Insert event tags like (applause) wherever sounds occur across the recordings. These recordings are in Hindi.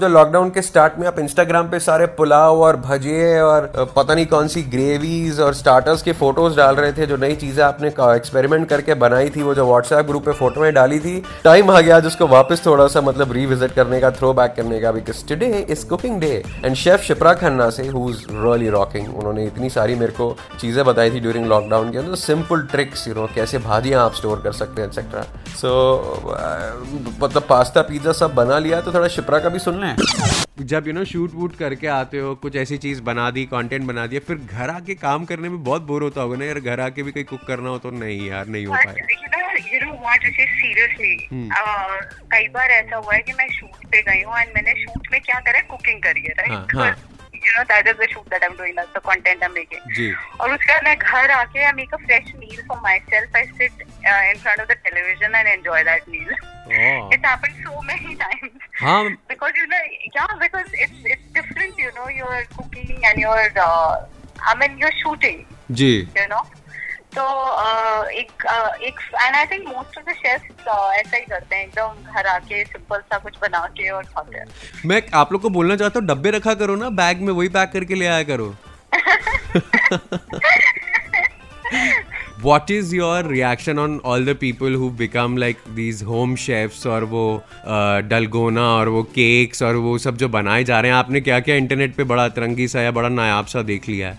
जो लॉकडाउन के स्टार्ट में आप इंस्टाग्राम पे सारे पुलाव और भजे और पता नहीं कौन सी ग्रेवीज और स्टार्टर्स के फ़ोटोज़ डाल रहे थे, जो नई चीज़ें आपने एक्सपेरिमेंट करके बनाई थी, वो जो व्हाट्सएप ग्रुप पे फ़ोटो में डाली थी। टाइम आ गया जिसको वापस थोड़ा सा मतलब रिविजिट करने का थ्रो बैक करने का because today is cooking day and chef Shipra Khanna से हु इज़ रियली रॉकिंग उन्होंने इतनी सारी मेरे को चीज़ें बताई थी ड्यूरिंग लॉकडाउन के अंदर सिंपल ट्रिक्स यू नो कैसे भाजियाँ आप स्टोर कर सकते हैं एक्सेट्रा सो मतलब पास्ता पिज्जा सब बना लिया तो थोड़ा शिप्रा का भी सुन लें। जब यू नो शूट वूट करके आते हो कुछ ऐसी चीज़ बना दी कंटेंट बना दिया फिर घर आके काम करने में बहुत बोर होता होगा ना यार घर आके भी कहीं कुक करना हो तो नहीं यार नहीं हो पाया सीरियसली हम्म। कई बार ऐसा हुआ है कि मैं शूट पे गई हूँ एंड मैंने शूट में क्या करा कुकिंग करी है right you know that is the shoot that I am doing the content I am making और उसके बाद मैं घर आके I make a fresh meal for myself I sit in front of the television and enjoy that meal it happened so many times हाँ because you know yeah because it's it's different you know you're cooking and you're uh, I mean you're shooting जी। you know. तो uh, एक uh, एक and I think most of the chefs ऐसा ही करते हैं एकदम घर आके सिंपल सा कुछ बना के और खाते हैं। मैं आप लोग को बोलना चाहता हूँ डब्बे रखा करो ना बैग में वही पैक करके ले आया करो। (laughs) what is your reaction on all the people who become like these home chefs और वो डलगोना uh, और वो केक्स और वो सब जो बनाए जा रहे हैं? आपने क्या क्या इंटरनेट पे बड़ा तरंगी सा या बड़ा नायाब सा देख लिया है?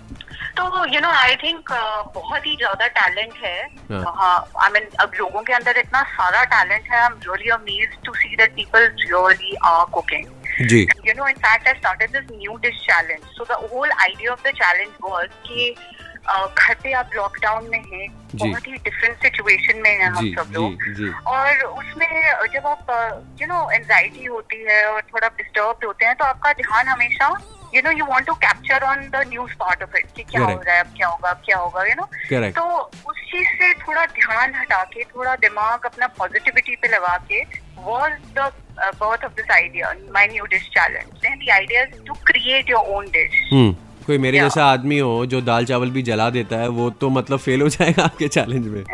तो यू नो आई थिंक बहुत ही ज़्यादा टैलेंट है। आई मीन अब लोगों के अंदर इतना सारा टैलेंट है I am really amazed to see that people really are cooking ji. You know in fact I started this new dish challenge so the whole idea of the challenge was कि घर पे आप लॉकडाउन में हैं बहुत ही डिफरेंट सिचुएशन में हैं हम सब लोग। और उसमें जब आप यू नो एंजाइटी होती है और थोड़ा डिस्टर्ब होते हैं तो आपका ध्यान हमेशा you know you want to capture on the news part of it कि क्या हो रहा है अब क्या होगा अब क्या होगा यू नो तो उस चीज़ से थोड़ा ध्यान हटा के थोड़ा दिमाग अपना पॉजिटिविटी पे लगा के was the birth of this idea my new dish challenge and the idea to create your own dish कोई मेरे जैसा आदमी हो जो दाल चावल भी जला देता है वो तो मतलब फेल हो जाएगा आपके चैलेंज में. (laughs)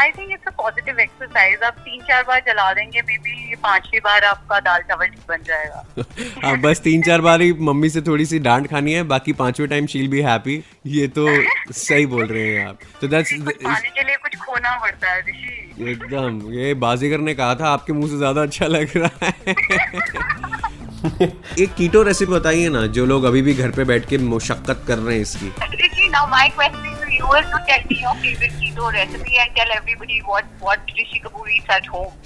I think it's a positive exercise. आप तीन चार बार जला देंगे, मे बी पांचवी बार आपका दाल चावल ठीक बन जाएगा. (laughs) हाँ बस तीन चार बार ही मम्मी से थोड़ी सी डांट खानी है, बाकी पांचवे टाइम शील बी हैप्पी. ये तो सही बोल रहे हैं आप. तो (laughs) दैट्स पाने के लिए कुछ खोना पड़ता है ऋषि. एकदम ये बाजीगर ने कहा था आपके मुँह से ज़्यादा अच्छा लग रहा है. (laughs) एक कीटो रेसिपी बताइए ना जो लोग अभी भी घर पे बैठ के मुशक्कत कर रहे हैं इसकी।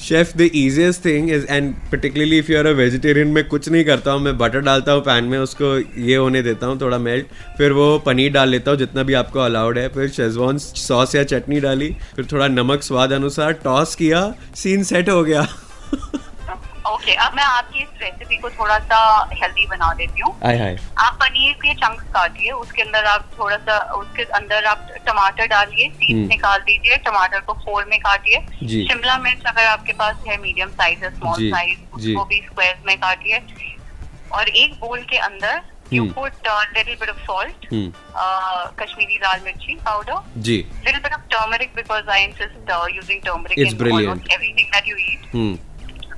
Chef the easiest thing is and particularly if you are a vegetarian मैं कुछ नहीं करता हूँ मैं बटर डालता हूँ पैन में उसको ये होने देता हूँ थोड़ा मेल्ट फिर वो पनीर डाल लेता हूँ जितना भी आपको अलाउड है फिर शेजवान सॉस या चटनी डाली फिर थोड़ा नमक स्वाद अनुसार टॉस किया सीन सेट हो गया। ओके okay, अब मैं आपकी इस रेसिपी को थोड़ा सा हेल्दी बना देती हूँ। आप पनीर के चंक्स काटिए उसके अंदर आप थोड़ा सा उसके अंदर आप टमाटर डालिए सीड हम्म। निकाल दीजिए टमाटर को फोर में काटिए। शिमला मिर्च अगर आपके पास है मीडियम साइज़ है स्मॉल साइज़ उसको भी स्क्वायर में काटिए। और एक बोल के अंदर little bit of salt, hmm. uh, Kashmiri lal mirchi powder, ji. little bit of turmeric because I insist uh, using turmeric it's in brilliant. almost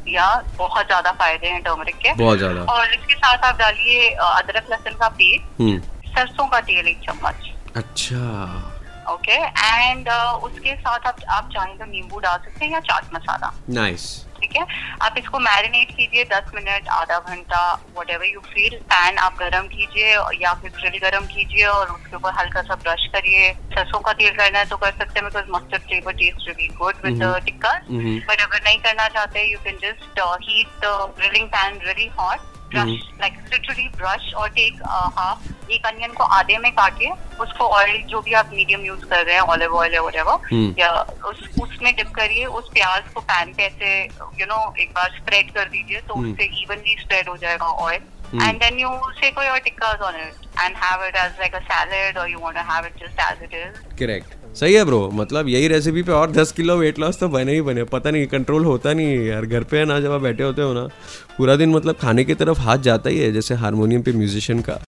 everything that you eat. Hmm. या बहुत ज़्यादा फ़ायदे हैं टर्मरिक के बहुत ज़्यादा और इसके साथ आप डालिए अदरक लहसुन का पेस्ट हम्म। सरसों का तेल एक चम्मच अच्छा ओके एंड उसके साथ आप आप चाहें तो नींबू डाल सकते हैं या चाट मसाला नाइस ठीक है? आप इसको मैरिनेट कीजिए दस मिनट आधा घंटा whatever you feel pan आप गर्म कीजिए या फिर ग्रिल गर्म कीजिए और उसके ऊपर हल्का सा ब्रश करिए। सरसों का तेल करना है तो कर सकते हैं because mustard flavour taste really good with tikka but अगर नहीं करना चाहते you can just heat the grilling pan really hot brush like literally brush और टेक हाफ़ एक अनियन को आधे में काटिए उसको ऑयल जो भी आप मीडियम यूज़ कर रहे हैं ऑलिव ऑयल या वट या उस उसमें डिप करिए उस प्याज को पैन पे ऐसे यू नो एक बार स्प्रेड कर दीजिए तो hmm. उससे इवनली स्प्रेड हो जाएगा oil and then you sec your tikkas on it and have it as like a salad और you want to have it just as it is correct सही है ब्रो मतलब यही रेसिपी पे और दस किलो वेट लॉस तो बने ही बने. पता नहीं कंट्रोल होता नहीं है यार. घर पे है ना जब आप बैठे होते हो ना पूरा दिन मतलब खाने की तरफ़ हाथ जाता ही है जैसे हारमोनियम पे म्यूजिशियन का.